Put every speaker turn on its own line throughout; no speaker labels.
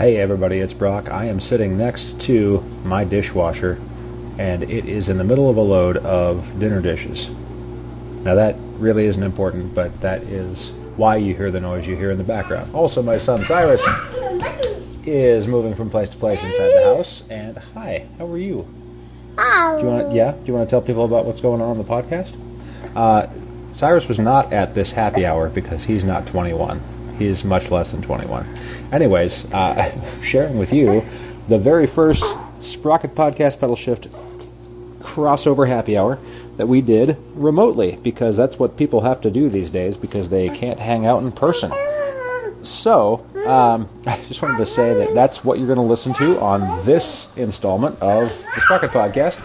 Hey everybody, it's Brock. I am sitting next to my dishwasher, and it is in the middle of a load of dinner dishes. Now, that really isn't important, but that is why you hear the noise you hear in the background. Also, my son Cyrus is moving from place to place inside the house. And hi, how are you? Do you want? Yeah, do you want to tell people about what's going on on the podcast? Uh, Cyrus was not at this happy hour because he's not 21. Is much less than 21. Anyways, uh, sharing with you the very first Sprocket Podcast Pedalshift crossover happy hour that we did remotely because that's what people have to do these days because they can't hang out in person. So, um, I just wanted to say that that's what you're going to listen to on this installment of the Sprocket Podcast.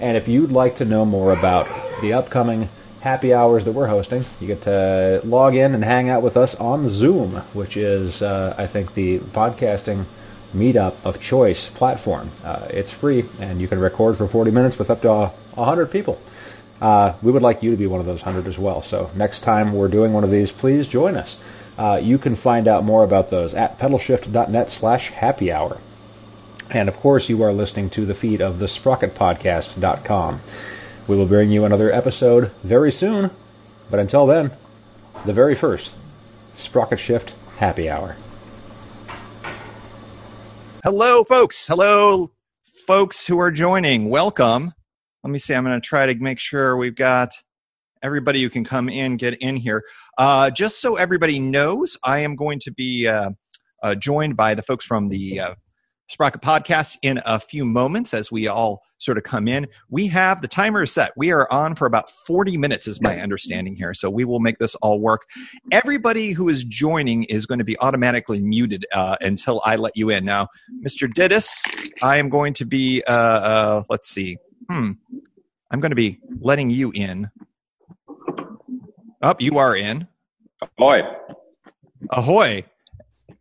And if you'd like to know more about the upcoming happy hours that we're hosting, you get to log in and hang out with us on Zoom, which is, uh, I think, the podcasting meetup of choice platform. Uh, it's free, and you can record for 40 minutes with up to 100 people. Uh, we would like you to be one of those 100 as well. So next time we're doing one of these, please join us. Uh, you can find out more about those at pedalshift.net slash happy hour. And of course, you are listening to the feed of the sprocketpodcast.com. We will bring you another episode very soon, but until then, the very first SprocketShift Happy Hour.
Hello, folks. Hello, folks who are joining. Welcome. Let me see. I'm going to try to make sure we've got everybody who can come in, get in here. Uh, just so everybody knows, I am going to be uh, uh, joined by the folks from the uh, Sprocket Podcast in a few moments as we all sort of come in. We have the timer is set. We are on for about 40 minutes, is my understanding here. So we will make this all work. Everybody who is joining is going to be automatically muted uh, until I let you in. Now, Mr. Dittus, I am going to be, uh, uh, let's see, hmm, I'm going to be letting you in. Up, oh, you are in.
Ahoy.
Ahoy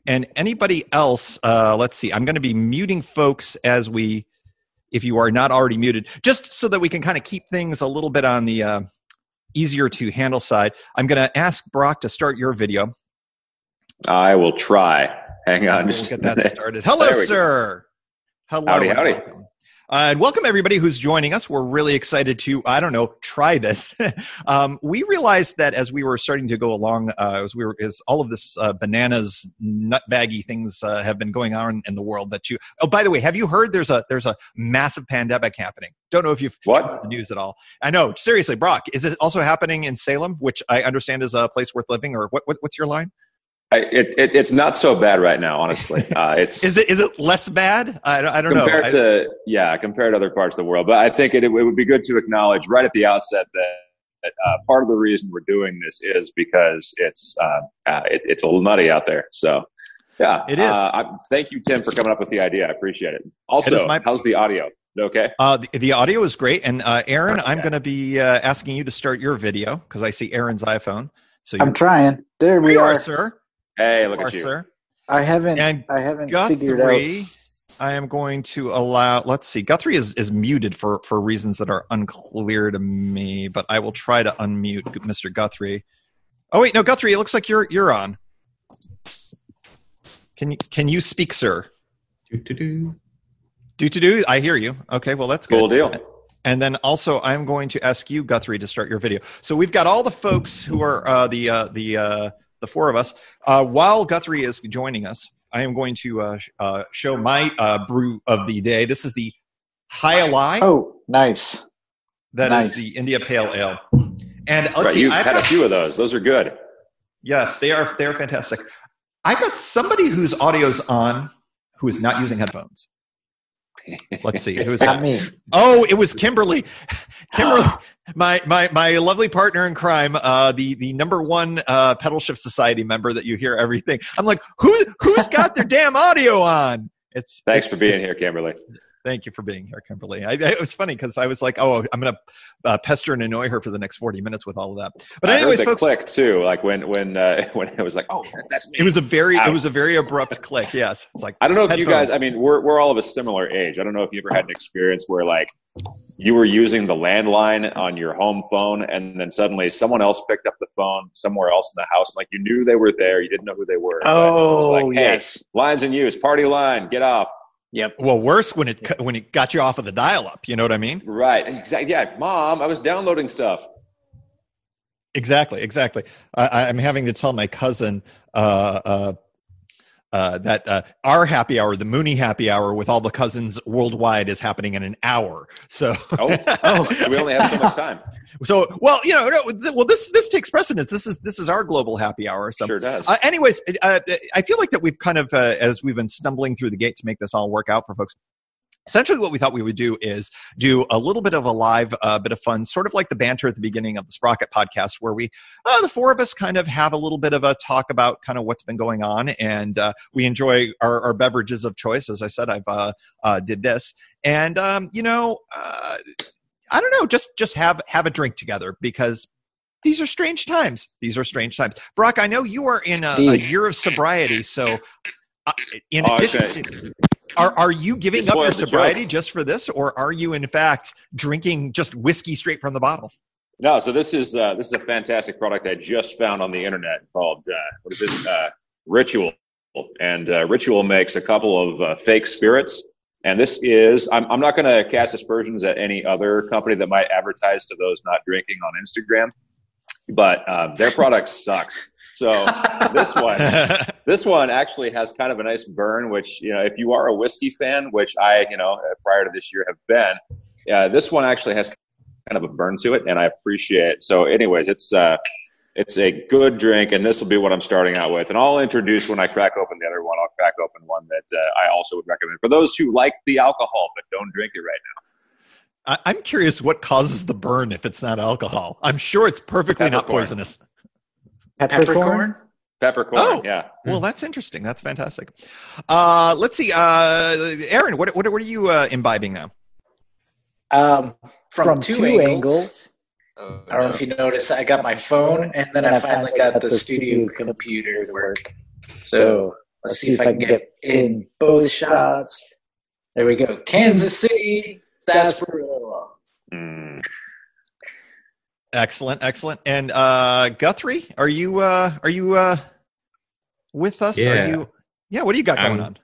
and anybody else uh, let's see i'm going to be muting folks as we if you are not already muted just so that we can kind of keep things a little bit on the uh, easier to handle side i'm going to ask brock to start your video.
I will try. Hang on
we'll
just
get that started. Hello sir
go.
hello
howdy howdy.
welcome. Uh, and welcome everybody who's joining us. We're really excited to, I don't know, try this. um, we realized that as we were starting to go along, uh, as we were, as all of this uh, bananas nutbaggy things uh, have been going on in the world, that you. Oh, by the way, have you heard there's a there's a massive pandemic happening? Don't know if you've
what
the news at all. I know, seriously, Brock, is it also happening in Salem, which I understand is a place worth living, or what, what what's your line?
It, it, it's not so bad right now, honestly. Uh, it's
is it is it less bad? I, I don't
compared
know.
Compared to yeah, compared to other parts of the world. But I think it, it would be good to acknowledge right at the outset that uh, part of the reason we're doing this is because it's uh, uh, it, it's a little nutty out there. So yeah,
it is.
Uh, I, thank you, Tim, for coming up with the idea. I appreciate it. Also, it my, how's the audio? Okay.
Uh, the, the, audio is great, and uh, Aaron, I'm going to be asking you to start your video because I see Aaron's iPhone.
So I'm trying. There we
are,
are,
sir.
Hey, look at you,
sir.
I haven't.
And
I haven't
Guthrie,
figured out.
I am going to allow. Let's see. Guthrie is, is muted for for reasons that are unclear to me, but I will try to unmute Mr. Guthrie. Oh wait, no, Guthrie. It looks like you're you're on. Can you can you speak, sir?
Do to do.
Do to do. I hear you. Okay, well that's good.
Cool deal.
And then also, I'm going to ask you, Guthrie, to start your video. So we've got all the folks who are uh, the uh, the uh, the four of us. Uh, while Guthrie is joining us, I am going to uh, uh, show my uh, brew of the day. This is the Jai Alai.
Oh, nice.
That
nice.
is the India Pale Ale. And let's
right,
see,
you've
I've
had a few of those. Those are good.
Yes, they are. They are fantastic. I got somebody whose audio's on who is not using headphones. Let's see. Who
is
that?
me.
Oh, it was Kimberly. Kimberly, my my my lovely partner in crime, uh, the the number one uh, Pedalshift society member that you hear everything. I'm like, who who's got their damn audio on? It's
Thanks
it's,
for being here, Kimberly.
Thank you for being here, Kimberly. I, I, it was funny because I was like, "Oh, I'm going to uh, pester and annoy her for the next 40 minutes with all of that." But
I
anyways, folks,
click too, like when when uh, when it was like, oh, that's me.
it was a very
Ow.
it was a very abrupt click. Yes, it's like
I don't know if you guys. I mean, we're we're all of a similar age. I don't know if you ever had an experience where like you were using the landline on your home phone, and then suddenly someone else picked up the phone somewhere else in the house. Like you knew they were there, you didn't know who they were. but it was
Oh,
like, hey,
yes.
lines in use, party line, get off.
Yep.
Well, worse when it when it got you off of the dial-up. You know what I mean?
Right, exactly. Yeah, mom, I was downloading stuff.
Exactly, exactly. I, I'm having to tell my cousin uh, uh, uh, that uh, our happy hour, the Mooney happy hour, with all the cousins worldwide, is happening in an hour. So,
Oh, oh, we only have so much time.
so well, you know, no, well, this this takes precedence. This is this is our global happy hour. So,
Sure does.
uh, anyways, uh, I feel like that we've kind of, uh, as we've been stumbling through the gate to make this all work out for folks. Essentially, what we thought we would do is do a little bit of a live uh, bit of fun, sort of like the banter at the beginning of the Sprocket podcast, where we, uh, the four of us, kind of have a little bit of a talk about kind of what's been going on, and uh, we enjoy our, our beverages of choice. As I said, I've uh, uh, did this, and um, you know, uh, I don't know, just just have have a drink together because these are strange times. These are strange times. Brock, I know you are in a, a year of sobriety, so uh, in
Oh,
addition,
okay.
to, are are you giving up your
spoiled the joke.
sobriety just for this, or are you in fact drinking just whiskey straight from the bottle?
No, so this is uh, this is a fantastic product I just found on the internet called uh, what is it? Uh, Ritual, and uh, Ritual makes a couple of uh, fake spirits. And this is I'm I'm not going to cast aspersions at any other company that might advertise to those not drinking on Instagram, but um, their product sucks. So this one this one actually has kind of a nice burn, which you know, if you are a whiskey fan, which I, you know, uh, prior to this year have been, uh, this one actually has kind of a burn to it, and I appreciate it. So, anyways, it's uh, it's a good drink, and this will be what I'm starting out with. And I'll introduce when I crack open the other one. I'll crack open one that uh, I also would recommend for those who like the alcohol but don't drink it right now.
I, I'm curious what causes the burn if it's not alcohol. I'm sure it's perfectly not poisonous.
Peppercorn?
Peppercorn,
Oh.
yeah.
Well, that's interesting. That's fantastic. Uh, let's see, uh, Aaron, what what what are you uh, imbibing now?
Um, from,
from,
two,
two,
angles.
angles.
I don't know if you noticed, I got my phone and then I finally got the studio computer to work. So let's see if I can get in both shots. There we go. Kansas City, sarsaparilla.
Mm.
Excellent, excellent. And uh, Guthrie, are you uh, are you uh, with us? Are
Yeah.
you? Yeah. What do you got going
I'm-
on?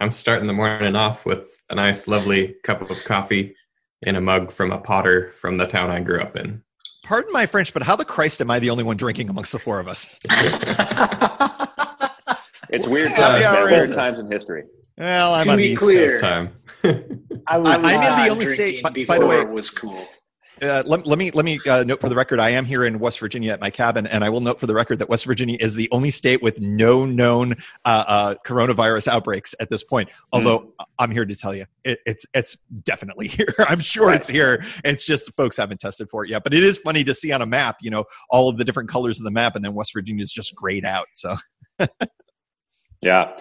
I'm starting the morning off with a nice, lovely cup of coffee in a mug from a potter from the town I grew up in.
Pardon my French, but how the Christ am I the only one drinking amongst the four of us?
It's weird
Happy
times,
hour
Weird times in history.
Well, I'm
To
on
be
the East
clear.
This time.
I was
I'm in
not-
the only state-
drinking
by- by the way-
before it was cool.
Uh, let, let me let me uh, note for the record. I am here in West Virginia at my cabin, and I will note for the record that West Virginia is the only state with no known uh, uh, coronavirus outbreaks at this point. Although I'm here to tell you, it, it's it's definitely here. I'm sure it's here. It's just folks haven't tested for it yet. But it is funny to see on a map, you know, all of the different colors of the map, and then West Virginia is just grayed out. So
Yeah.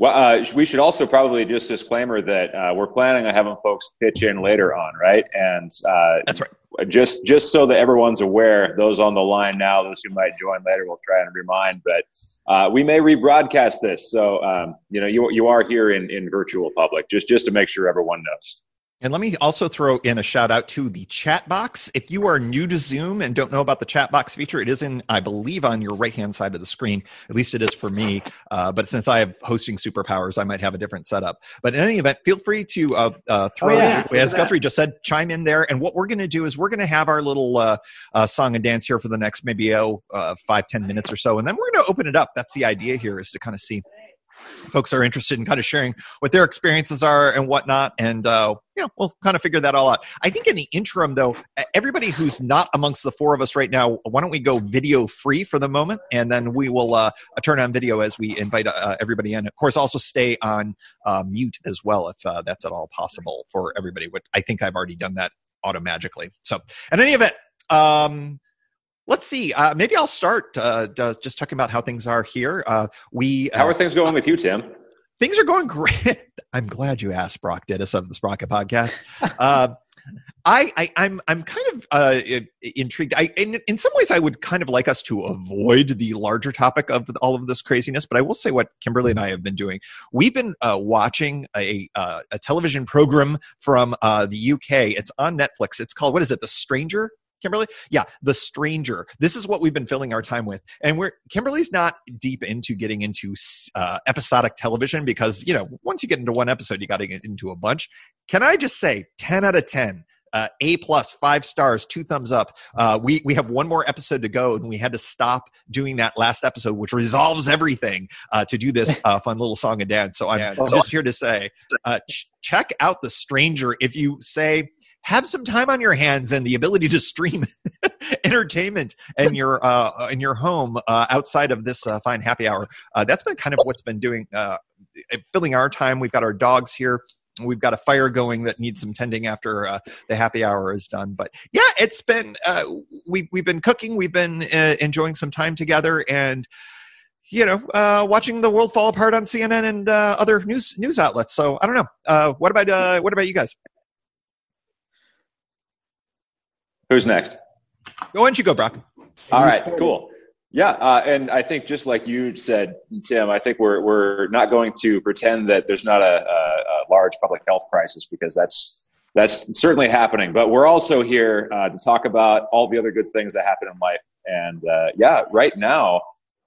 Well, uh, we should also probably just disclaimer that uh, we're planning on having folks pitch in later on, right? And uh,
that's right.
just just so that everyone's aware, those on the line now, those who might join later, we'll try and remind. But uh, we may rebroadcast this, so um, you know you you are here in in virtual public, just just to make sure everyone knows.
And let me also throw in a shout out to the chat box. If you are new to Zoom and don't know about the chat box feature, it is in, I believe, on your right hand side of the screen. At least it is for me. Uh, but since I have hosting superpowers, I might have a different setup. But in any event, feel free to uh, uh, throw,
Oh, yeah.
as Guthrie just said, chime in there. And what we're going to do is we're going to have our little uh, uh, song and dance here for the next maybe oh, uh, five, ten minutes or so. And then we're going to open it up. That's the idea here is to kind of see folks are interested in kind of sharing what their experiences are and whatnot and uh, we'll kind of figure that all out. I think in the interim though everybody who's not amongst the four of us right now why don't we go video free for the moment and then we will uh, turn on video as we invite uh, everybody in. Of course also stay on uh, mute as well if uh, that's at all possible for everybody which i think i've already done that automagically. So in any event um, let's see uh, maybe i'll start uh, just talking about how things are here uh, we
How
uh,
are things going with you, Tim?
things are going great. I'm glad you asked, Brock Dittus of the Sprocket Podcast. Uh, I, I am I'm, I'm kind of uh, intrigued. I in, in some ways I would kind of like us to avoid the larger topic of all of this craziness, but I will say what Kimberly and I have been doing. We've been uh, watching a uh, a television program from uh, the UK. It's on Netflix. It's called what is it? The Stranger. Kimberly? Yeah, The Stranger. This is what we've been filling our time with. And we're Kimberly's not deep into getting into uh, episodic television because, you know, once you get into one episode, you got to get into a bunch. Can I just say 10 out of 10? uh, A plus, five stars, two thumbs up. Uh, we we have one more episode to go, and we had to stop doing that last episode, which resolves everything, uh, to do this uh, fun little song and dance. So I'm, I'm just here to say, uh, ch- check out the Stranger if you say have some time on your hands and the ability to stream entertainment in your uh, in your home uh, outside of this uh, fine happy hour. Uh, that's been kind of what's been doing uh, filling our time. We've got our dogs here. We've got a fire going that needs some tending after uh, the happy hour is done. But yeah it's been uh, we, we've been cooking. We've been uh, enjoying some time together and you know uh, watching the world fall apart on cnn and uh, other news news outlets. So i don't know. Uh, what about what about you guys
who's next
why don't you go brock
all right cool yeah, uh, and I think just like you said, Tim, I think we're we're not going to pretend that there's not a, a, a large public health crisis because that's that's certainly happening. But we're also here uh, to talk about all the other good things that happen in life. And uh, yeah, right now,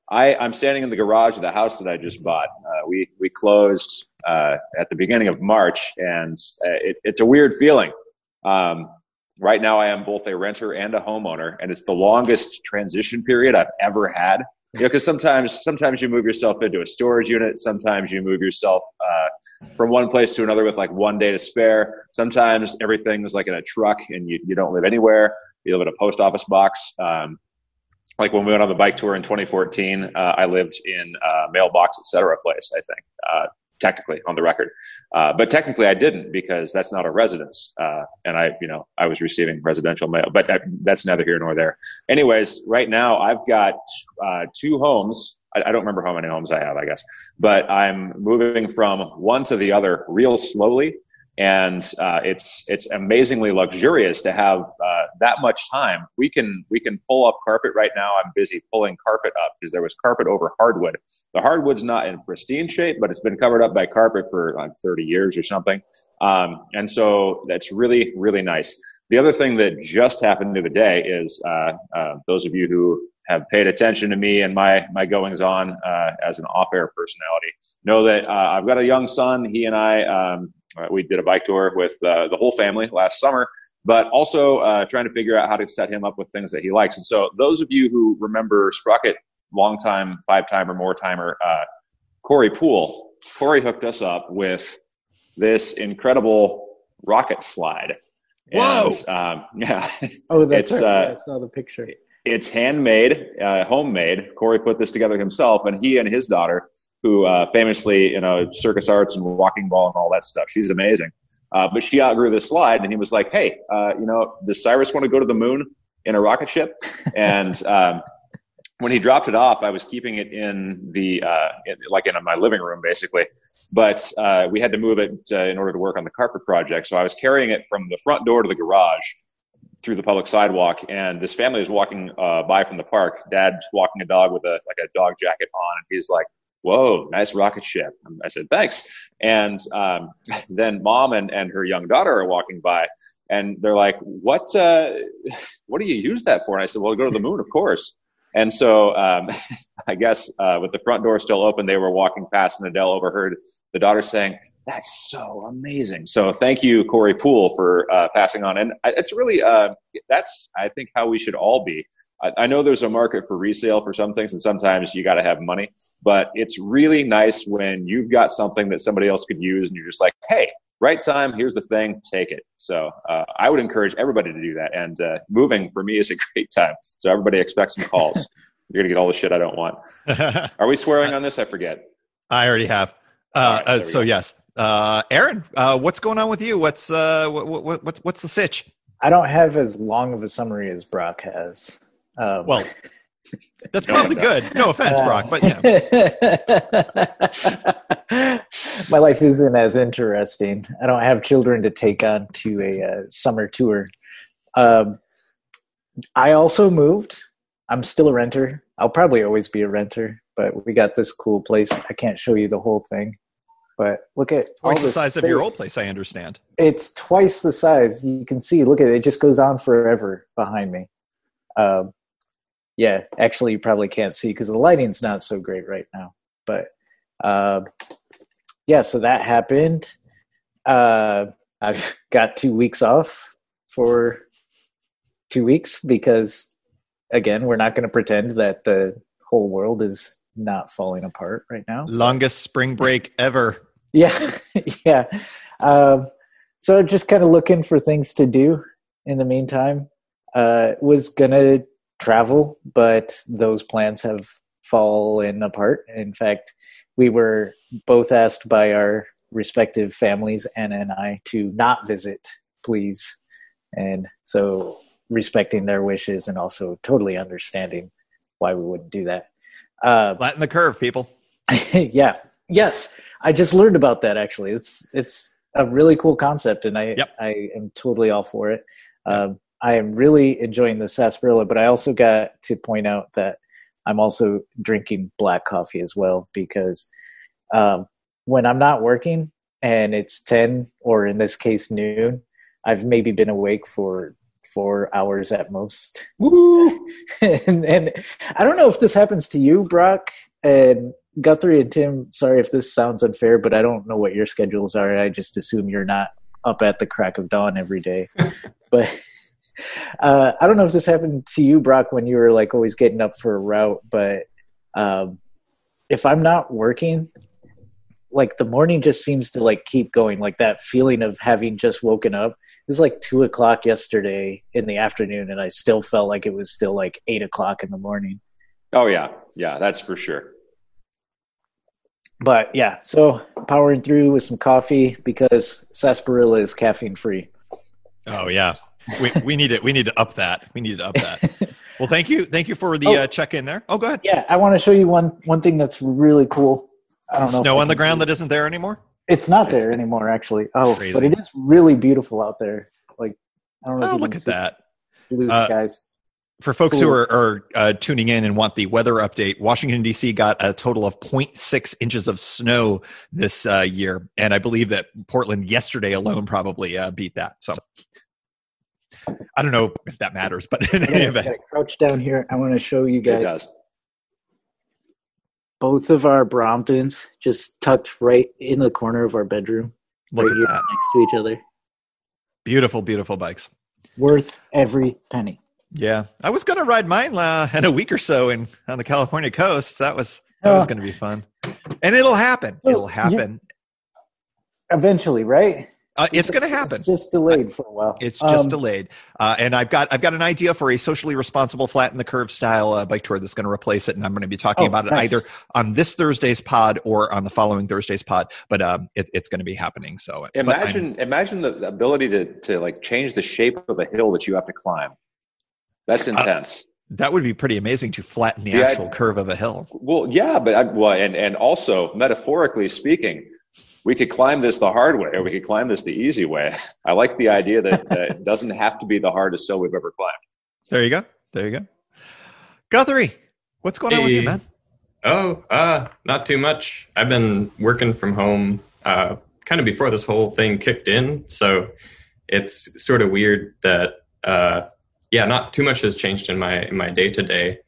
I, I'm standing in the garage of the house that I just bought. Uh, we we closed uh, at the beginning of March, and uh, it, it's a weird feeling. Um, Right now, I am both a renter and a homeowner, and it's the longest transition period I've ever had. You know, because sometimes sometimes you move yourself into a storage unit, sometimes you move yourself uh, from one place to another with like one day to spare. Sometimes everything is like in a truck, and you you don't live anywhere. You live in a post office box. Um, like when we went on the bike tour in 2014, uh, I lived in a mailbox, etc. place. I think uh, technically on the record. Uh, but technically, I didn't because that's not a residence, uh, and I, you know, I was receiving residential mail. But that, that's neither here nor there. Anyways, right now I've got uh, two homes. I, I, don't remember how many homes I have, I guess, but I'm moving from one to the other real slowly and uh, it's it's amazingly luxurious to have uh, that much time. We can we can pull up carpet right now. I'm busy pulling carpet up because there was carpet over hardwood. The hardwood's not in pristine shape, but it's been covered up by carpet for like 30 years or something. Um, and so that's really really nice. The other thing that just happened the day is uh, uh those of you who have paid attention to me and my my goings on uh, as an off-air personality know that uh, I've got a young son. He and I um, uh, we did a bike tour with uh, the whole family last summer, but also uh, trying to figure out how to set him up with things that he likes. And so, those of you who remember Sprocket, long time, five time or more timer, uh, Corey Poole, Corey hooked us up with this incredible rocket slide.
Whoa!
And, um, yeah.
Oh, that's right. Uh, I saw the picture.
It's handmade, uh, homemade. Corey put this together himself, and he and his daughter who uh, famously, you know, circus arts and walking ball and all that stuff. She's amazing. Uh, but she outgrew this slide, and he was like, "Hey, uh, you know, does Cyrus want to go to the moon in a rocket ship?" and um, when he dropped it off, I was keeping it in the uh, in, like in my living room, basically. But uh, we had to move it uh, in order to work on the carpet project, so I was carrying it from the front door to the garage through the public sidewalk, and this family was walking by from the park. Dad's walking a dog with a like a dog jacket on, and he's like whoa, nice rocket ship. I said, thanks. And um, then mom and, and her young daughter are walking by and they're like, what, uh, what do you use that for? And I said, well, go to the moon, of course. And so um, I guess uh, with the front door still open, they were walking past and Adele overheard the daughter saying, that's so amazing. So thank you, Corey Poole, for uh, passing on. And it's really, uh, that's, I think, how we should all be. I, know there's a market for resale for some things, and sometimes you got to have money. But it's really nice when you've got something that somebody else could use, and you're just like, "Hey, right time. Here's the thing. Take it." So uh, I would encourage everybody to do that. And uh, moving for me is a great time. So everybody expect some calls. you're gonna get all the shit I don't want. Are we swearing on this? I forget.
I already have. Uh, right, uh, so go. yes, uh, Aaron, uh, what's going on with you? What's uh, what, what, what's what's the sitch?
I don't have as long of a summary as Brock has.
Um, well, that's probably good. No offense, Brock, but
yeah. my life isn't as interesting. I don't have children to take on to a uh, summer tour. Um, I also moved. I'm still a renter. I'll probably always be a renter, but we got this cool place. I can't show you the whole thing, but look at
Twice
all
the size of your old place, I understand.
It's twice the size. You can see. Look at it. It just goes on forever behind me. Um, yeah, actually, you probably can't see because the lighting's not so great right now. But um, yeah, so that happened. Uh, I've got two weeks off for two weeks because, again, we're not going to pretend that the whole world is not falling apart right now.
Longest spring break ever.
Yeah, yeah. Um, so just kind of looking for things to do in the meantime. Uh, was gonna travel, but those plans have fallen apart. In fact, we were both asked by our respective families, Anna and I, to not visit, please. And so respecting their wishes and also totally understanding why we wouldn't do that. Uh,
Flatten the curve, people.
yeah. Yes. I just learned about that actually. It's it's a really cool concept and I
Yep.
I am totally all for it. Um, I am really enjoying the sarsaparilla, but I also got to point out that I'm also drinking black coffee as well because um, when I'm not working and it's 10 or in this case noon, I've maybe been awake for four hours at most. and, and I don't know if this happens to you, Brock and Guthrie and Tim. Sorry if this sounds unfair, but I don't know what your schedules are. I just assume you're not up at the crack of dawn every day. but uh, I don't know if this happened to you, Brock, when you were like always getting up for a route. But um, if I'm not working, like the morning just seems to like keep going. Like that feeling of having just woken up. It was like two o'clock yesterday in the afternoon, and I still felt like it was still like eight o'clock in the morning.
Oh yeah, yeah, that's for sure.
But yeah, so powering through with some coffee because sarsaparilla is caffeine free.
Oh yeah, we we need it. We need to up that. We need to up that. Well, thank you, thank you for the
Oh.
uh, check in there. Oh, go ahead.
Yeah, I want to show you one one thing that's really cool. I don't know
Snow on the ground that isn't there anymore.
It's not there anymore, actually. Oh,
Crazy.
but it is really beautiful out there. Like I don't know. if
Oh,
you
look at that.
Blue
Uh,
skies.
For folks who are, are uh, tuning in and want the weather update, Washington, D.C. got a total of 0.6 inches of snow this uh, year. And I believe that Portland yesterday alone probably uh, beat that. So I don't know if that matters, but in
I
any event,
crouch down here. I want to show you
It
guys
does.
both of our Bromptons just tucked right in the corner of our bedroom,
look
right
at
here
that.
next to each other.
Beautiful, beautiful bikes.
Worth every penny.
Yeah, I was going to ride mine uh, in a week or so in on the California coast. That was that was
Oh.
going to be fun, and it'll happen. It'll happen.
Eventually, right?
Uh, it's going to happen.
It's just delayed for a while.
It's just
Um,
delayed, uh, and I've got I've got an idea for a socially responsible flatten the curve style uh, bike tour that's going to replace it, and I'm going to be talking
Oh,
about it either on this Thursday's pod or on the following Thursday's pod. But um, it, it's going to be happening. So
Imagine, imagine the ability to to like change the shape of a hill that you have to climb. That's intense.
that would be pretty amazing to flatten the
Yeah, I-
actual curve of a hill.
well, yeah, but I, well, and and also metaphorically speaking, we could climb this the hard way, or we could climb this the easy way. I like the idea that, that it doesn't have to be the hardest hill we've ever climbed.
There you go. There you go. Guthrie, what's going on with you, man?
Oh, uh, not too much. I've been working from home uh, kind of before this whole thing kicked in. So it's sort of weird that, uh, yeah, not too much has changed in my in my day to day,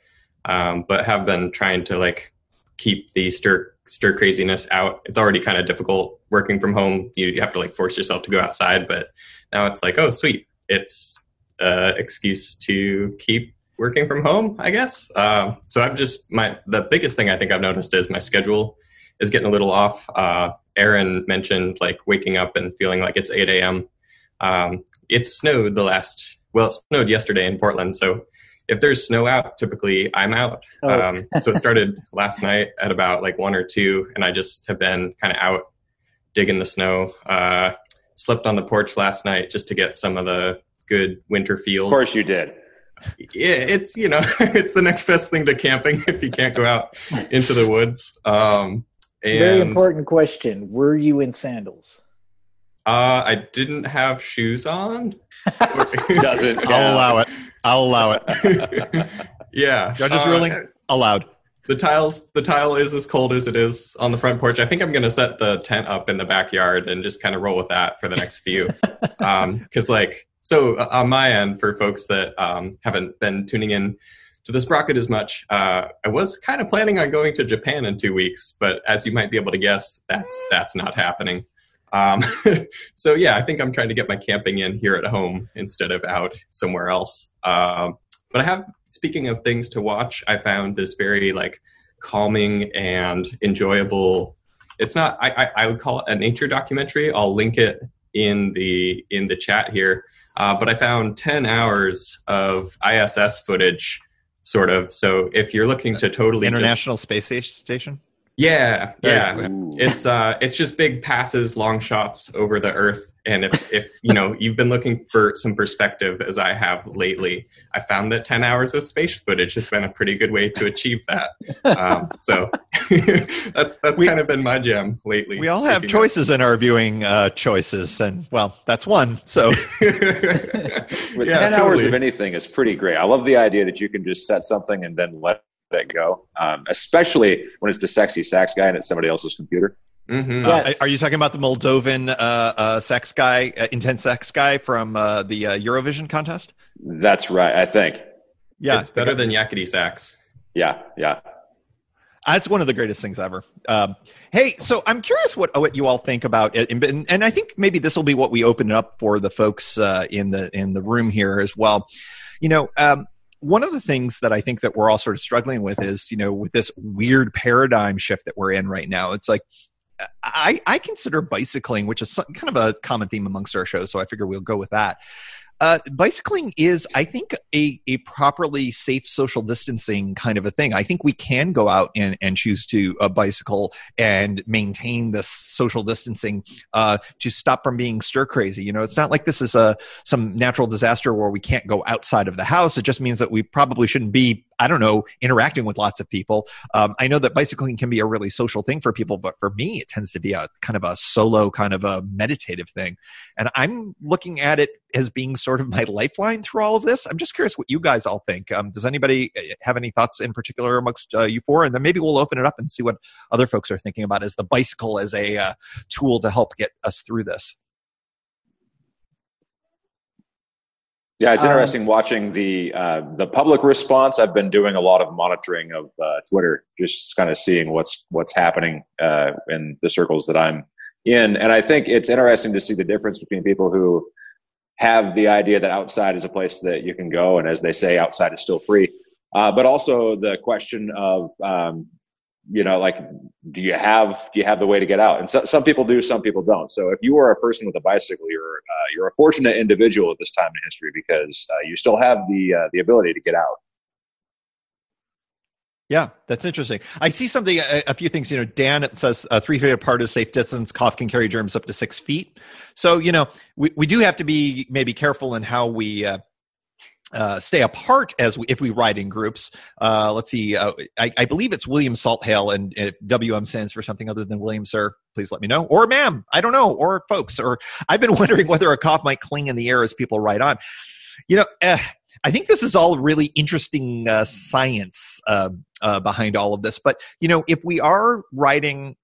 but have been trying to like keep the stir stir craziness out. It's already kind of difficult working from home. You, have to like force yourself to go outside, but now it's like, oh, sweet, it's uh, excuse to keep working from home, I guess. Um, so I've just my the biggest thing I think I've noticed is my schedule is getting a little off. Uh, Aaron mentioned like waking up and feeling like it's 8 a.m. Um, it's snowed the last well, it snowed yesterday in Portland, so if there's snow out, typically I'm out.
Oh.
Um, so it started last night at about like one or two, and I just have been kind of out digging the snow. Uh, slept on the porch last night just to get some of the good winter feels
Of course, you did.
yeah, it's you know, it's the next best thing to camping if you can't go out into the woods. Um, And,
Very important question. Were you in sandals?
Uh, I didn't have shoes on.
Doesn't
I'll allow it. I'll allow it.
yeah,
Judge's
uh,
ruling allowed.
the tiles the tile is as cold as it is on the front porch i think i'm going to set the tent up in the backyard and just kind of roll with that for the next few because like so uh, on my end for folks that um, haven't been tuning in to this sprocket as much uh, i was kind of planning on going to japan in two weeks but as you might be able to guess that's that's not happening um, so yeah i think i'm trying to get my camping in here at home instead of out somewhere else. Um, but i have speaking of things to watch i found this very like calming and enjoyable it's not I, I, I would call it a nature documentary. I'll link it in the in the chat here. Uh, but i found 10 hours of iss footage sort of. So if you're looking to totally just-
International Space Station.
Yeah yeah
Ooh.
it's uh it's just big passes long shots over the earth and if if you know you've been looking for some perspective as i have lately i found that 10 hours of space footage has been a pretty good way to achieve that um, so that's that's
We-
kind of been my jam lately
We all have
speaking
choices in our viewing uh, choices, and well, that's one. So
With
Yeah,
10 hours of anything is pretty great. I love the idea that you can just set something and then let it go, um, especially when it's the sexy sax guy and it's somebody else's computer.
Mhm.
Uh, are you talking about the Moldovan uh, uh, sex guy, uh, intense sex guy from uh, the uh, Eurovision contest?
That's right, I think.
Yeah,
it's better than yakety sax
Yeah, yeah.
That's one of the greatest things ever. Um, hey, so I'm curious what what you all think about it, and, and I think maybe this will be what we open it up for the folks uh, in the in the room here as well. You know, um, one of the things that I think that we're all sort of struggling with is, you know, with this weird paradigm shift that we're in right now. It's like I I consider bicycling, which is some- kind of a common theme amongst our shows, so I figure we'll go with that. Uh, bicycling is, I think, a, a properly safe social distancing kind of a thing. I think we can go out and, and choose to uh, bicycle and maintain this social distancing uh, to stop from being stir crazy. You know, it's not like this is a some natural disaster where we can't go outside of the house. It just means that we probably shouldn't be, I don't know, interacting with lots of people. Um, I know that bicycling can be a really social thing for people, but for me, it tends to be a kind of a solo, kind of a meditative thing. And I'm looking at it as being sort of my lifeline through all of this. I'm just curious what you guys all think. Um, does anybody uh, have any thoughts in particular amongst uh, you four? And then maybe we'll open it up and see what other folks are thinking about as the bicycle as a uh, tool to help get us through this.
Yeah, it's
Um,
interesting watching the uh, the public response. I've been doing a lot of monitoring of uh, Twitter, just kind of seeing what's what's happening uh, in the circles that I'm in, and I think it's interesting to see the difference between people who have the idea that outside is a place that you can go, and as they say, outside is still free, uh, but also the question of um, you know like do you have do you have the way to get out and so, some people do some people don't so if you are a person with a bicycle you're uh, you're a fortunate individual at this time in history because uh, you still have the uh, the ability to get out
Yeah, that's interesting. I see something, a, a few things. You know, Dan it says uh, three feet apart is safe distance. Cough can carry germs up to six feet. So you know, we, we do have to be maybe careful in how we. Uh, uh, stay apart as we, if we ride in groups. Uh, let's see. Uh, I, I believe it's William Salthale, and if WM stands for something other than William, sir, please let me know. Or ma'am, I don't know. Or folks. Or I've been wondering whether a cough might cling in the air as people ride on. You know, eh, I think this is all really interesting uh, science uh, uh, behind all of this. But you know, if we are riding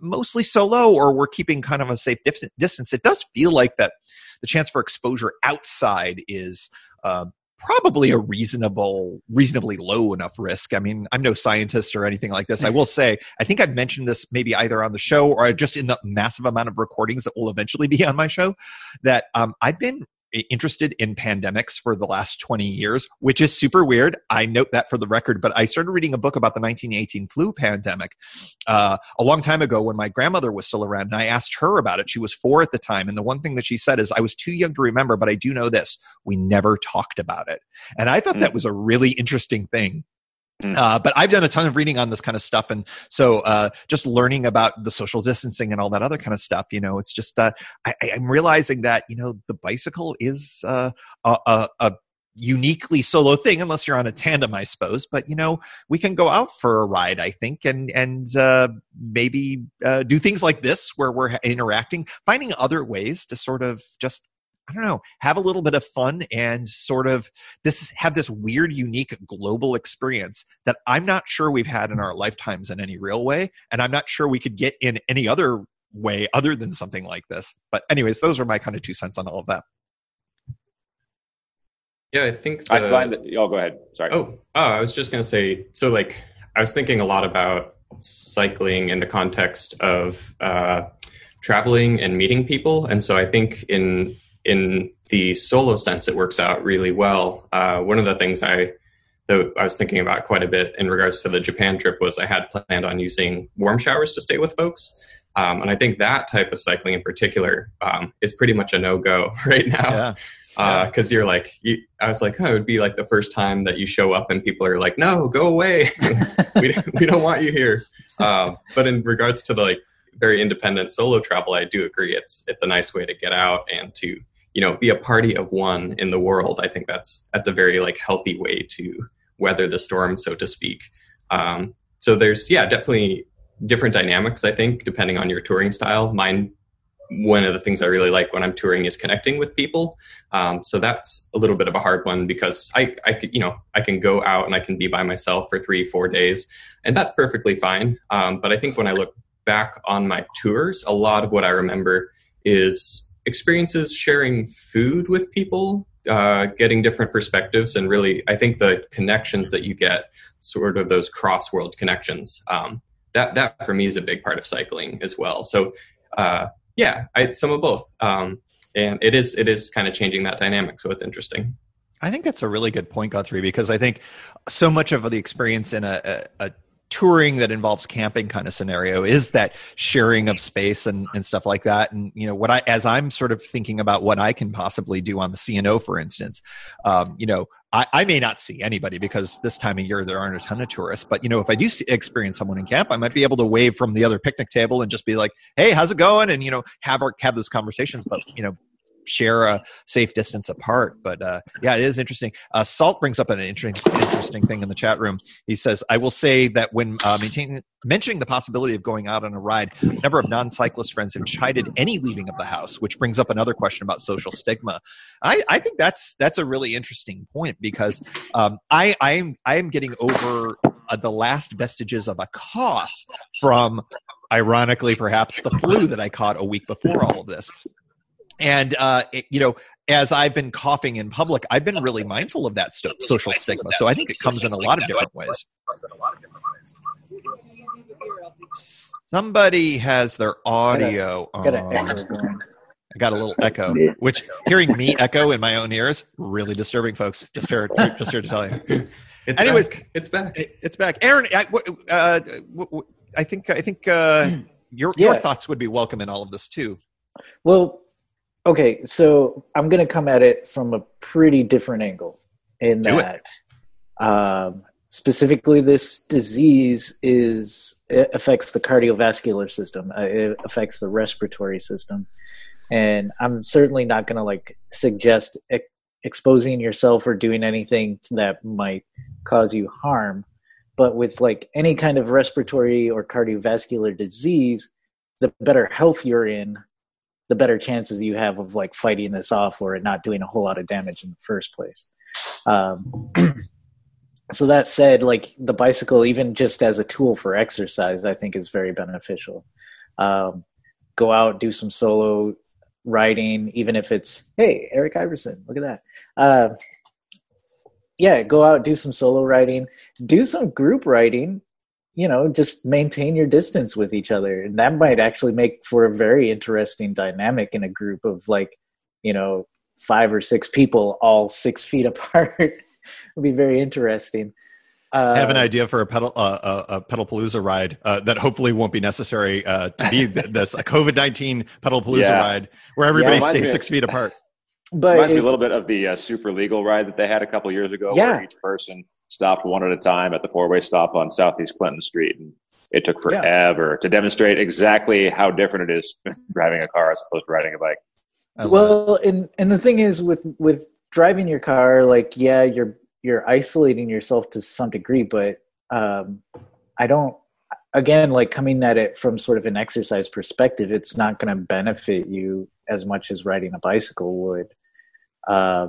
mostly solo or we're keeping kind of a safe distance, it does feel like that the chance for exposure outside is. Uh, probably a reasonable reasonably low enough risk. I mean i'm no scientist or anything like this. I will say i think i've mentioned this maybe either on the show or just in the massive amount of recordings that will eventually be on my show that um, i've been interested in pandemics for the last 20 years, which is super weird. I note that for the record, but I started reading a book about the 1918 flu pandemic uh, a long time ago when my grandmother was still around, and I asked her about it. She was four at the time, and the one thing that she said is, I was too young to remember, but I do know this we never talked about it. And I thought that was a really interesting thing.
Mm.
Uh, but I've done a ton of reading on this kind of stuff, and so uh, just learning about the social distancing and all that other kind of stuff. You know, it's just uh, I, I'm realizing that you know the bicycle is uh, a, a, a uniquely solo thing unless you're on a tandem i suppose but you know we can go out for a ride i think and and uh, maybe uh, do things like this where we're interacting finding other ways to sort of just I don't know, have a little bit of fun and sort of this have this weird, unique global experience that I'm not sure we've had in our lifetimes in any real way, and I'm not sure we could get in any other way other than something like this. But anyways, those are my kind of two cents on all of that.
Yeah, I think
the, I find that. Oh, go ahead. Sorry.
Oh, oh, I was just going to say. So, like, I was thinking a lot about cycling in the context of uh, traveling and meeting people, and so I think in in the solo sense, it works out really well. Uh, one of the things I that I was thinking about quite a bit in regards to the Japan trip was I had planned on using Warmshowers to stay with folks. Um, and I think that type of cycling in particular um, is pretty much a no go right now. Yeah because uh, you're like you, i was like oh it would be like the first time that you show up and people are like no go away we, we don't want you here um, but in regards to the like very independent solo travel i do agree it's it's a nice way to get out and to you know be a party of one in the world i think that's that's a very like healthy way to weather the storm so to speak um, so there's yeah definitely different dynamics i think depending on your touring style mine one of the things I really like when I'm touring is connecting with people. Um, so that's a little bit of a hard one because I, I you know, I can go out and I can be by myself for three, four days, and that's perfectly fine. Um, but I think when I look back on my tours, a lot of what I remember is experiences sharing food with people, uh, getting different perspectives, and really, I think the connections that you get, sort of those cross world connections. Um, that that for me is a big part of cycling as well. So uh, yeah, I, some of both. Um, and it is it is kind of changing that dynamic, so it's interesting.
I think that's a really good point, Guthrie, because I think so much of the experience in a, a, a touring that involves camping kind of scenario is that sharing of space and, and stuff like that. And you know what i as i'm sort of thinking about what i can possibly do on the C&O for instance um, you know I, I, may not see anybody because this time of year there aren't a ton of tourists. But you know if i do see, experience someone in camp i might be able to wave from the other picnic table and just be like hey how's it going? and you know have our have those conversations. But you know share a safe distance apart. But uh, yeah, it is interesting. Uh, Salt brings up an interesting, interesting thing in the chat room. He says, "I will say that when uh, mentioning the possibility of going out on a ride, a number of non-cyclist friends have chided any leaving of the house, which brings up another question about social stigma. I, I think that's that's a really interesting point because um, I I am I am getting over uh, the last vestiges of a cough from." Ironically, perhaps the flu that I caught a week before all of this and uh, it, you know as i've been coughing in public i've been really mindful of that st- social stigma so i think it comes in a lot of different ways somebody has their audio on. I got a little echo, which hearing me echo in my own ears really disturbing, folks. Just here, just here to tell you.
It's Anyways, back. it's back.
It's back. Aaron, I, uh, I think I think uh, your yeah. your thoughts would be welcome in all of this too.
Well, Okay, so I'm going to come at it from a pretty different angle in that um, specifically this disease is affects the cardiovascular system, uh, it affects the respiratory system. And I'm certainly not going to like suggest ex- exposing yourself or doing anything that might cause you harm. But with like any kind of respiratory or cardiovascular disease, the better health you're in, the better chances you have of like fighting this off or not doing a whole lot of damage in the first place. Um, so that said, like the bicycle, even just as a tool for exercise, I think is very beneficial. Um, go out, do some solo riding, even if it's hey Eric Iverson, look at that. Uh, yeah, go out, do some solo riding, do some group riding you know just maintain your distance with each other and that might actually make for a very interesting dynamic in a group of like you know five or six people all six feet apart would be very interesting
uh, I have an idea for a pedal uh, uh a Pedalpalooza ride uh, that hopefully won't be necessary uh, to be this a COVID nineteen Pedalpalooza yeah. ride where everybody yeah, stays six feet apart.
But reminds me a little bit of the uh, super legal ride that they had a couple years ago, yeah. where each person stopped one at a time at the four way stop on Southeast Clinton Street, and it took forever yeah. to demonstrate exactly how different it is driving a car as opposed to riding a bike.
Well, and and the thing is with with driving your car, like yeah, you're you're isolating yourself to some degree, but um, I don't. Again, like coming at it from sort of an exercise perspective, it's not going to benefit you as much as riding a bicycle would. Uh,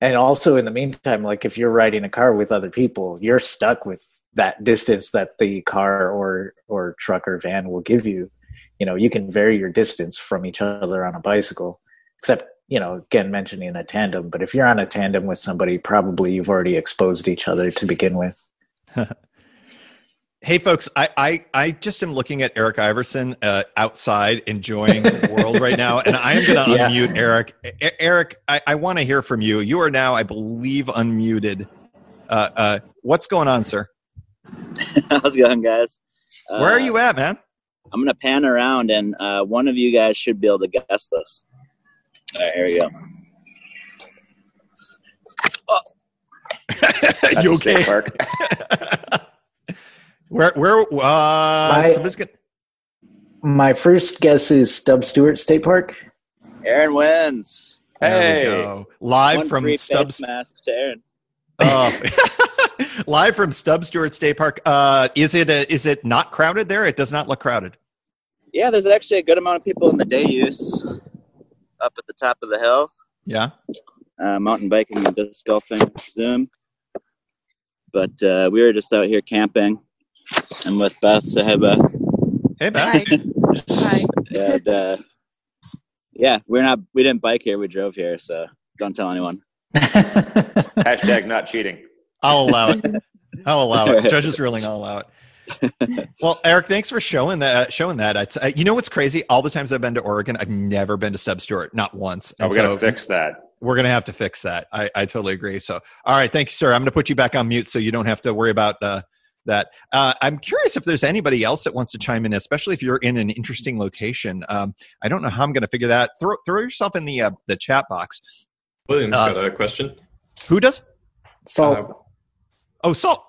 and also, in the meantime, like if you're riding a car with other people, you're stuck with that distance that the car or or truck or van will give you. You know, you can vary your distance from each other on a bicycle, except you know, again, mentioning a tandem, but if you're on a tandem with somebody, probably you've already exposed each other to begin with.
hey, folks, I, I, I just am looking at Eric Iverson uh, outside enjoying the world right now, and I am going to yeah. unmute Eric. Eric, I, I want to hear from you. You are now, I believe, unmuted. Uh, uh, what's going on, sir?
How's it going, guys?
Where are you at, man?
I'm going to pan around, and uh, one of you guys should be able to guess this. All right, here we go.
Oh. you okay? Where where uh
my,
get...
my first guess is Stub Stewart State Park.
Aaron wins.
Hey, live
One
from Stub
to Aaron.
Oh. live from Stub Stewart State Park. Uh, is it a, is it not crowded there? It does not look crowded.
Yeah, there's actually a good amount of people in the day use up at the top of the hill.
Yeah.
Uh, mountain biking and disc golfing, I presume. But uh, we were just out here camping. I'm with Beth. Say hi, Beth.
Hey, Beth.
Hi.
and uh, yeah, we're not. We didn't bike here. We drove here, so don't tell anyone.
Hashtag not cheating.
I'll allow it. I'll allow it. Judges ruling. I'll allow it well, Eric, thanks for showing that. Showing that. It's, uh, you know what's crazy? All the times I've been to Oregon, I've never been to Stub Stewart, not once.
Oh, we so gotta fix that.
We're gonna have to fix that. I, I totally agree. So, all right, thank you, sir. I'm gonna put you back on mute so you don't have to worry about uh, that. Uh, I'm curious if there's anybody else that wants to chime in, especially if you're in an interesting location. Um, I don't know how I'm gonna figure that. Throw throw yourself in the uh, the chat box.
William's got uh, a question.
Who does?
Salt.
Uh, oh, Salt.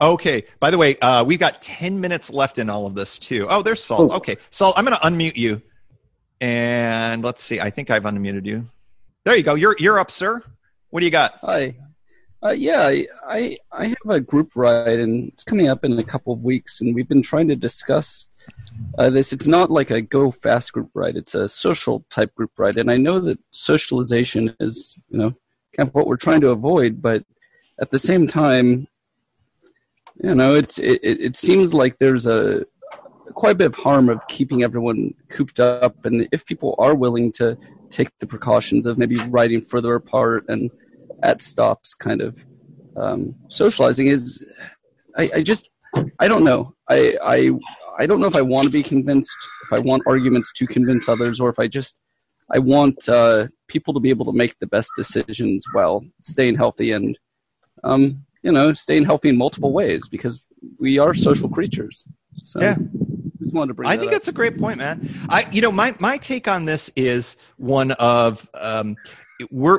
Okay. By the way, uh, we've got 10 minutes left in all of this, too. Oh, there's Salt. Okay. Salt, I'm going to unmute you. And let's see. I think I've unmuted you. There you go. You're, you're up, sir. What do you got?
Hi. Uh, yeah, I, I have a group ride, and it's coming up in a couple of weeks, and we've been trying to discuss uh, this. It's not like a go fast group ride; it's a social type group ride, and I know that socialization is, you know, kind of what we're trying to avoid. But at the same time, you know, it's it, it seems like there's a quite a bit of harm of keeping everyone cooped up, and if people are willing to take the precautions of maybe riding further apart and at stops, kind of um, socializing is, I, I just I don't know. I I I don't know if I want to be convinced, if I want arguments to convince others, or if I just I want uh, people to be able to make the best decisions while staying healthy and um, you know, staying healthy in multiple ways because we are social creatures. So,
yeah.
Just wanted to bring
I think
up.
that's a great point, man. I, you know, my, my take on this is one of, um, we're,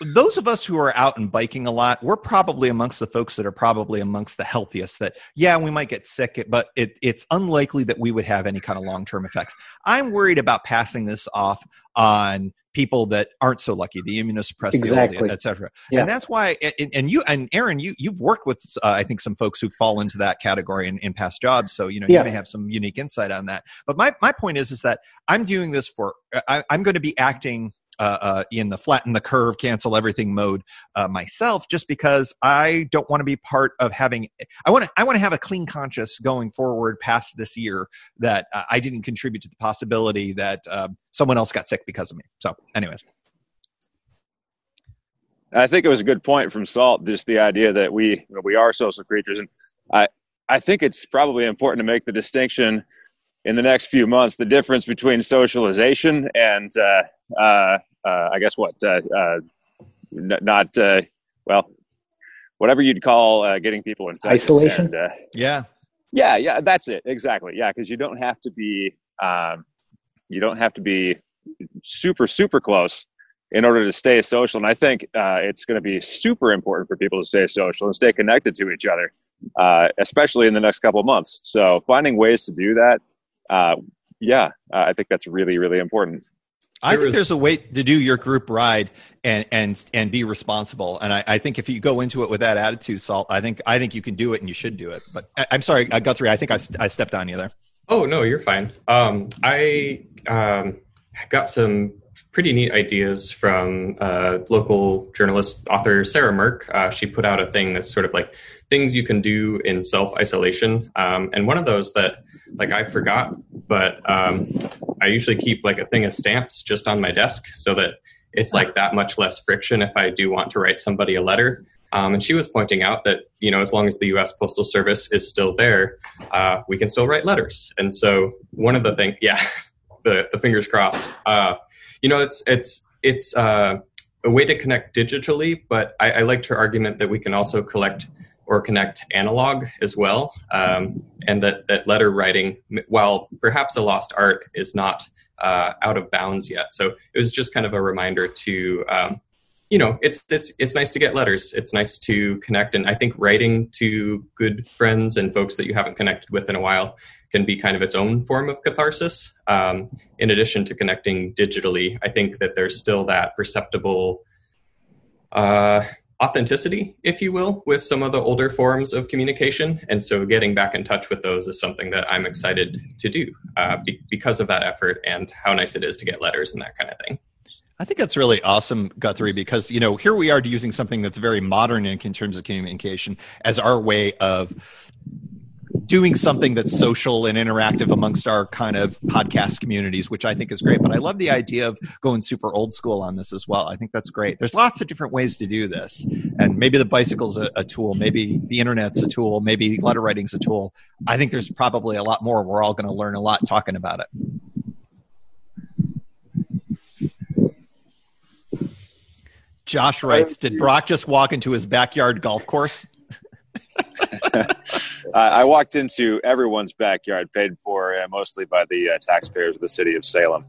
those of us who are out and biking a lot, we're probably amongst the folks that are probably amongst the healthiest. That yeah, we might get sick, but it, it's unlikely that we would have any kind of long term effects. I'm worried about passing this off on people that aren't so lucky, the immunosuppressed,
exactly.
etc. Yeah. And that's why, and, and, you and Aaron, you you've worked with uh, I think some folks who fall into that category in, in past jobs, so you know yeah. you may have some unique insight on that. But my my point is is that I'm doing this for I, I'm going to be acting uh, uh, in the flatten the curve, cancel everything mode uh, myself, just because I don't want to be part of having. I want to. I want to have a clean conscience going forward past this year that I didn't contribute to the possibility that um, someone else got sick because of me. So, anyways.
I think it was a good point from Salt, just the idea that we you know, we are social creatures, and I I think it's probably important to make the distinction in the next few months the difference between socialization and uh, uh, I guess what uh, uh, n- not well whatever you'd call getting people in
Isolation.
And,
yeah.
Yeah, yeah, that's it exactly. Yeah, because you don't have to be um, you don't have to be super super close in order to stay social. And I think uh, it's going to be super important for people to stay social and stay connected to each other, uh, especially in the next couple of months. So finding ways to do that, uh, yeah, I think that's really really important.
I think there's a way to do your group ride and and and be responsible. And I, I think if you go into it with that attitude, Salt, I think I think you can do it and you should do it. But I, I'm sorry, uh, Guthrie. I think I, I stepped on you there.
Oh no, you're fine. Um, I um, got some pretty neat ideas from uh, local journalist author Sarah Mirk. Uh, she put out a thing that's sort of like things you can do in self isolation, um, and one of those that like I forgot, but um, I usually keep like a thing of stamps just on my desk so that it's like that much less friction if I do want to write somebody a letter. Um, and she was pointing out that you know as long as the U.S. Postal Service is still there, uh, we can still write letters. And so one of the things, yeah, the the fingers crossed. Uh, you know, it's it's it's uh, a way to connect digitally, but I, I liked her argument that we can also collect or connect analog as well, um, and that that letter writing, while perhaps a lost art, is not uh, out of bounds yet. So it was just kind of a reminder to. Um, you know, it's it's it's nice to get letters. It's nice to connect, and I think writing to good friends and folks that you haven't connected with in a while can be kind of its own form of catharsis. Um, in addition to connecting digitally, I think that there's still that perceptible uh, authenticity, if you will, with some of the older forms of communication. And so getting back in touch with those is something that I'm excited to do uh, be- because of that effort and how nice it is to get letters and that kind of thing.
I think that's really awesome, Guthrie, because you know here we are using something that's very modern in, in terms of communication as our way of doing something that's social and interactive amongst our kind of podcast communities, which I think is great. But I love the idea of going super old school on this as well. I think that's great. There's lots of different ways to do this, and maybe the bicycle's a, a tool, maybe the internet's a tool, maybe letter writing's a tool. I think there's probably a lot more. We're all going to learn a lot talking about it. Josh writes, "Did Brock just walk into his backyard golf course?"
Uh, I walked into everyone's backyard, paid for uh, mostly by the uh, taxpayers of the city of Salem.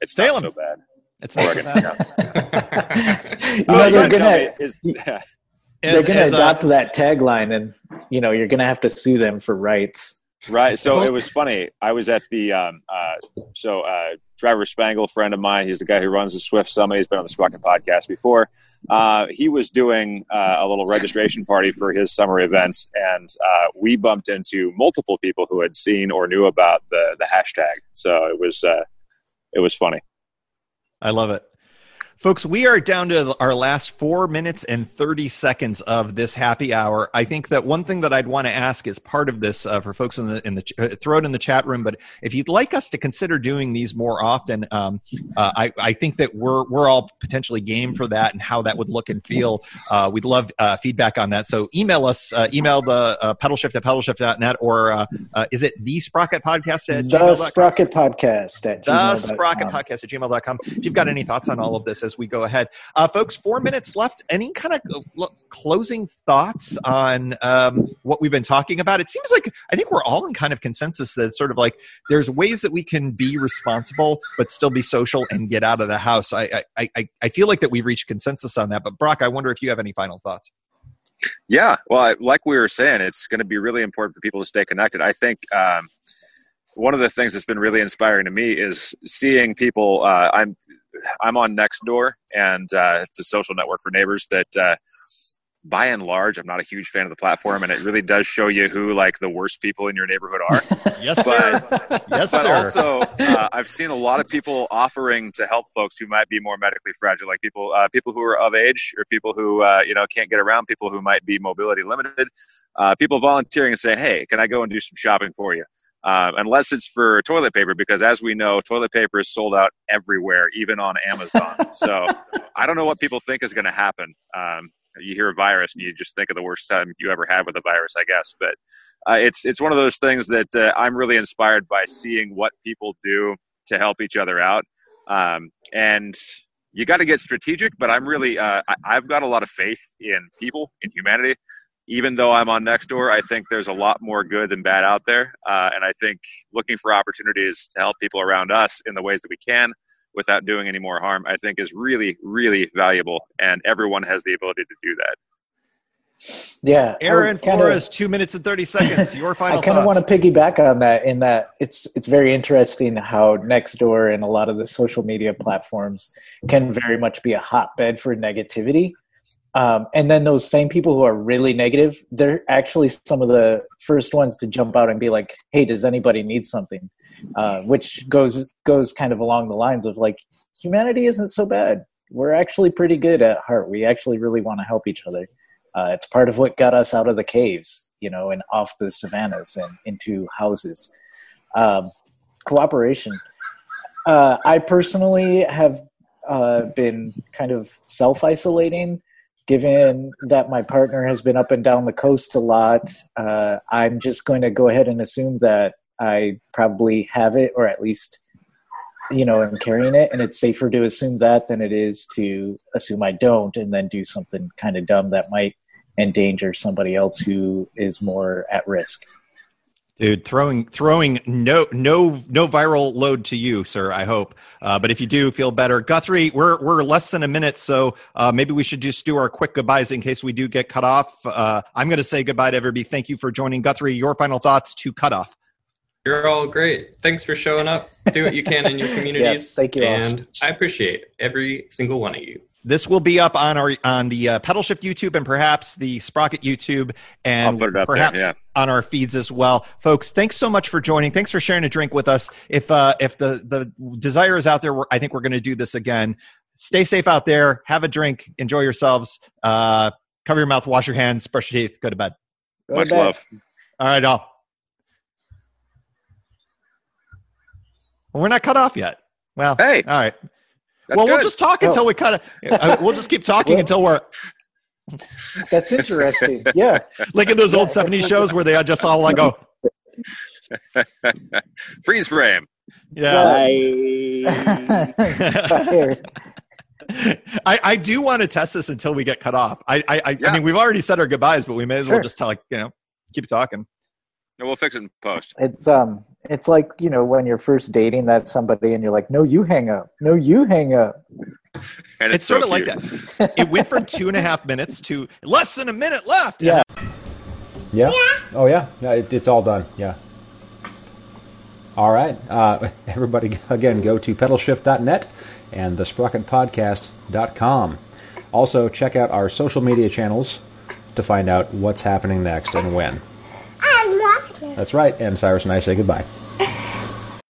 It's
Salem.
not so bad.
It's
Oregon.
You know,
you're
they're
trying to tell
gonna
is-
they're gonna
as, uh,
adopt that tagline, and you know you're gonna have to sue them for rights.
Right. So it was funny. I was at the um, uh, so uh, Driver Spangle, friend of mine. He's the guy who runs the Swift Summit. He's been on the Sprocket podcast before. Uh, he was doing uh, a little registration party for his summer events, and uh, we bumped into multiple people who had seen or knew about the the hashtag. So it was uh, it was funny.
I love it. Folks, we are down to our last four minutes and 30 seconds of this happy hour. I think that one thing that I'd want to ask is part of this uh, for folks in the, in the, uh, throw it in the chat room, but if you'd like us to consider doing these more often, um, uh, I, I think that we're, we're all potentially game for that and how that would look and feel. Uh, we'd love uh, feedback on that. So email us, uh, email the uh, pedalshift at pedalshift.net or is it the Sprocket podcast at
The
gmail.com?
Sprocket Podcast at
the
gmail.com.
sprocket podcast at gmail.com if you've got any thoughts on all of this as we go ahead uh, folks four minutes left any kind of uh, closing thoughts on um, what we've been talking about it seems like i think we're all in kind of consensus that sort of like there's ways that we can be responsible but still be social and get out of the house i i i, I feel like that we've reached consensus on that but brock i wonder if you have any final thoughts
Yeah, well, I, like we were saying, it's going to be really important for people to stay connected. I think um, one of the things that's been really inspiring to me is seeing people. Uh, I'm I'm on Nextdoor, and uh, it's a social network for neighbors that. Uh, by and large, I'm not a huge fan of the platform, and it really does show you who like the worst people in your neighborhood are.
yes sir yes
but
sir
also uh, I've seen a lot of people offering to help folks who might be more medically fragile, like people uh, people who are of age or people who uh, you know can't get around, people who might be mobility limited, uh, people volunteering and say, "Hey, can I go and do some shopping for you?" Um, unless it's for toilet paper, because as we know, toilet paper is sold out everywhere, even on Amazon. so I don't know what people think is going to happen. Um, you hear a virus and you just think of the worst time you ever had with a virus, I guess. But uh, it's it's one of those things that uh, I'm really inspired by seeing what people do to help each other out. Um, and you got to get strategic, but I'm really uh, I, I've got a lot of faith in people in humanity. Even though I'm on Nextdoor, I think there's a lot more good than bad out there, uh, and I think looking for opportunities to help people around us in the ways that we can without doing any more harm, I think is really, really valuable. And everyone has the ability to do that.
Yeah,
Aaron
kinda-
Flores, two minutes and thirty seconds. Your final
I kind of want to piggyback on that in that it's it's very interesting how Nextdoor and a lot of the social media platforms can very much be a hotbed for negativity. Um, and then those same people who are really negative, they're actually some of the first ones to jump out and be like, "Hey, does anybody need something?" Uh, which goes goes kind of along the lines of like, humanity isn't so bad. We're actually pretty good at heart. We actually really want to help each other. Uh, it's part of what got us out of the caves, you know, and off the savannas and into houses. Um, cooperation. Uh, I personally have uh, been kind of self isolating, given that my partner has been up and down the coast a lot. Uh, I'm just going to go ahead and assume that I probably have it, or at least, you know, I'm carrying it. And it's safer to assume that than it is to assume I don't and then do something kind of dumb that might endanger somebody else who is more at risk.
Dude, throwing throwing no no no viral load to you, sir. I hope, uh, but if you do, feel better. Guthrie, we're we're less than a minute, so uh, maybe we should just do our quick goodbyes in case we do get cut off. Uh, I'm going to say goodbye to everybody. Thank you for joining, Guthrie. Your final thoughts to cut off.
You're all great. Thanks for showing up. Do what you can in your communities.
Yes, thank you.
And I appreciate every single one of you.
This will be up on our on the uh, Pedalshift YouTube and perhaps the Sprocket YouTube and
I'll put it up there,
perhaps
yeah.
on our feeds as well, folks. Thanks so much for joining. Thanks for sharing a drink with us. If uh, if the the desire is out there, we're, I think we're going to do this again. Stay safe out there. Have a drink. Enjoy yourselves. Uh, cover your mouth. Wash your hands. Brush your teeth. Go to bed.
Go to
Much
bed.
love.
All right, all. We're not cut off yet. Well,
Hey,
all right.
That's
well, we'll just talk
Oh.
until we cut. Uh, we'll just keep talking
Well-
until we're
That's interesting. Yeah.
like in those old
Yeah,
70s
that's
shows where they just all like, go.
freeze frame.
yeah.
Fire.
I, I do want to test this until we get cut off. I I, I,
Yeah.
I mean, we've already said our goodbyes, but we may as well just tell like you know keep talking.
No, we'll fix it in post.
It's um it's like, you know, when you're first dating that somebody and you're like, No, you hang up. No, you hang up.
And
It's,
so
sort of like that. It went from two and a half minutes to less than a minute left.
Yeah.
Yeah? Oh, yeah. yeah it, it's all done. Yeah. All right. Uh, everybody, again, go to pedalshift.net and thesprocketpodcast.com. Also, check out our social media channels to find out what's happening next and when. That's right. And Cyrus and I say goodbye.